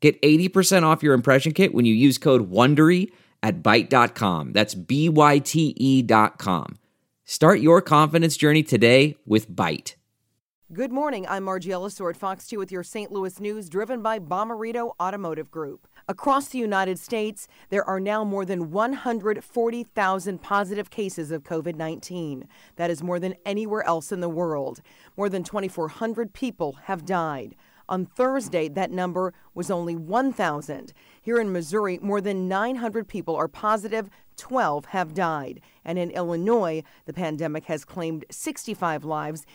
Get 80% off your impression kit when you use code WONDERY at Byte.com. That's B-Y-T-E dot com. Start your confidence journey today with Byte. Good morning. I'm Margie Ellisor at Fox 2 with your St. Louis news driven by Bomarito Automotive Group. Across the United States, there are now more than 140,000 positive cases of COVID 19. That is more than anywhere else in the world. More than 2,400 people have died. On Thursday, that number was only 1,000. Here in Missouri, more than 900 people are positive, 12 have died. And in Illinois, the pandemic has claimed 65 lives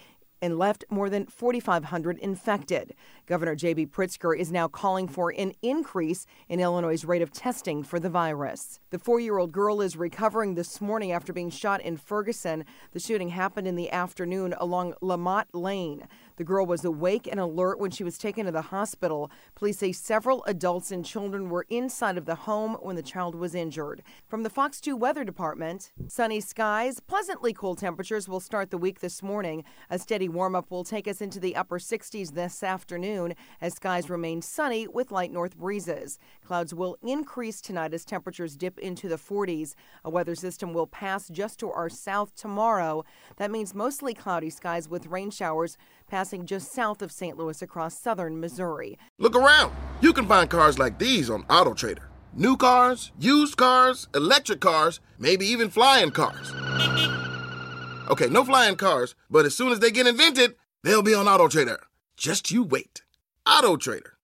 and left more than 4,500 infected. Governor J.B. Pritzker is now calling for an increase in Illinois' rate of testing for the virus. The four year old girl is recovering this morning after being shot in Ferguson. The shooting happened in the afternoon along Lamott Lane. The girl was awake and alert when she was taken to the hospital. Police say several adults and children were inside of the home when the child was injured. From the Fox 2 Weather Department, sunny skies, pleasantly cool temperatures will start the week this morning. A steady warm up will take us into the upper 60s this afternoon as skies remain sunny with light north breezes. Clouds will increase tonight as temperatures dip into the 40s. A weather system will pass just to our south tomorrow. That means mostly cloudy skies with rain showers passing just south of St. Louis across southern Missouri. Look around. You can find cars like these on AutoTrader. New cars, used cars, electric cars, maybe even flying cars. Okay, no flying cars, but as soon as they get invented, they'll be on AutoTrader. Just you wait. AutoTrader.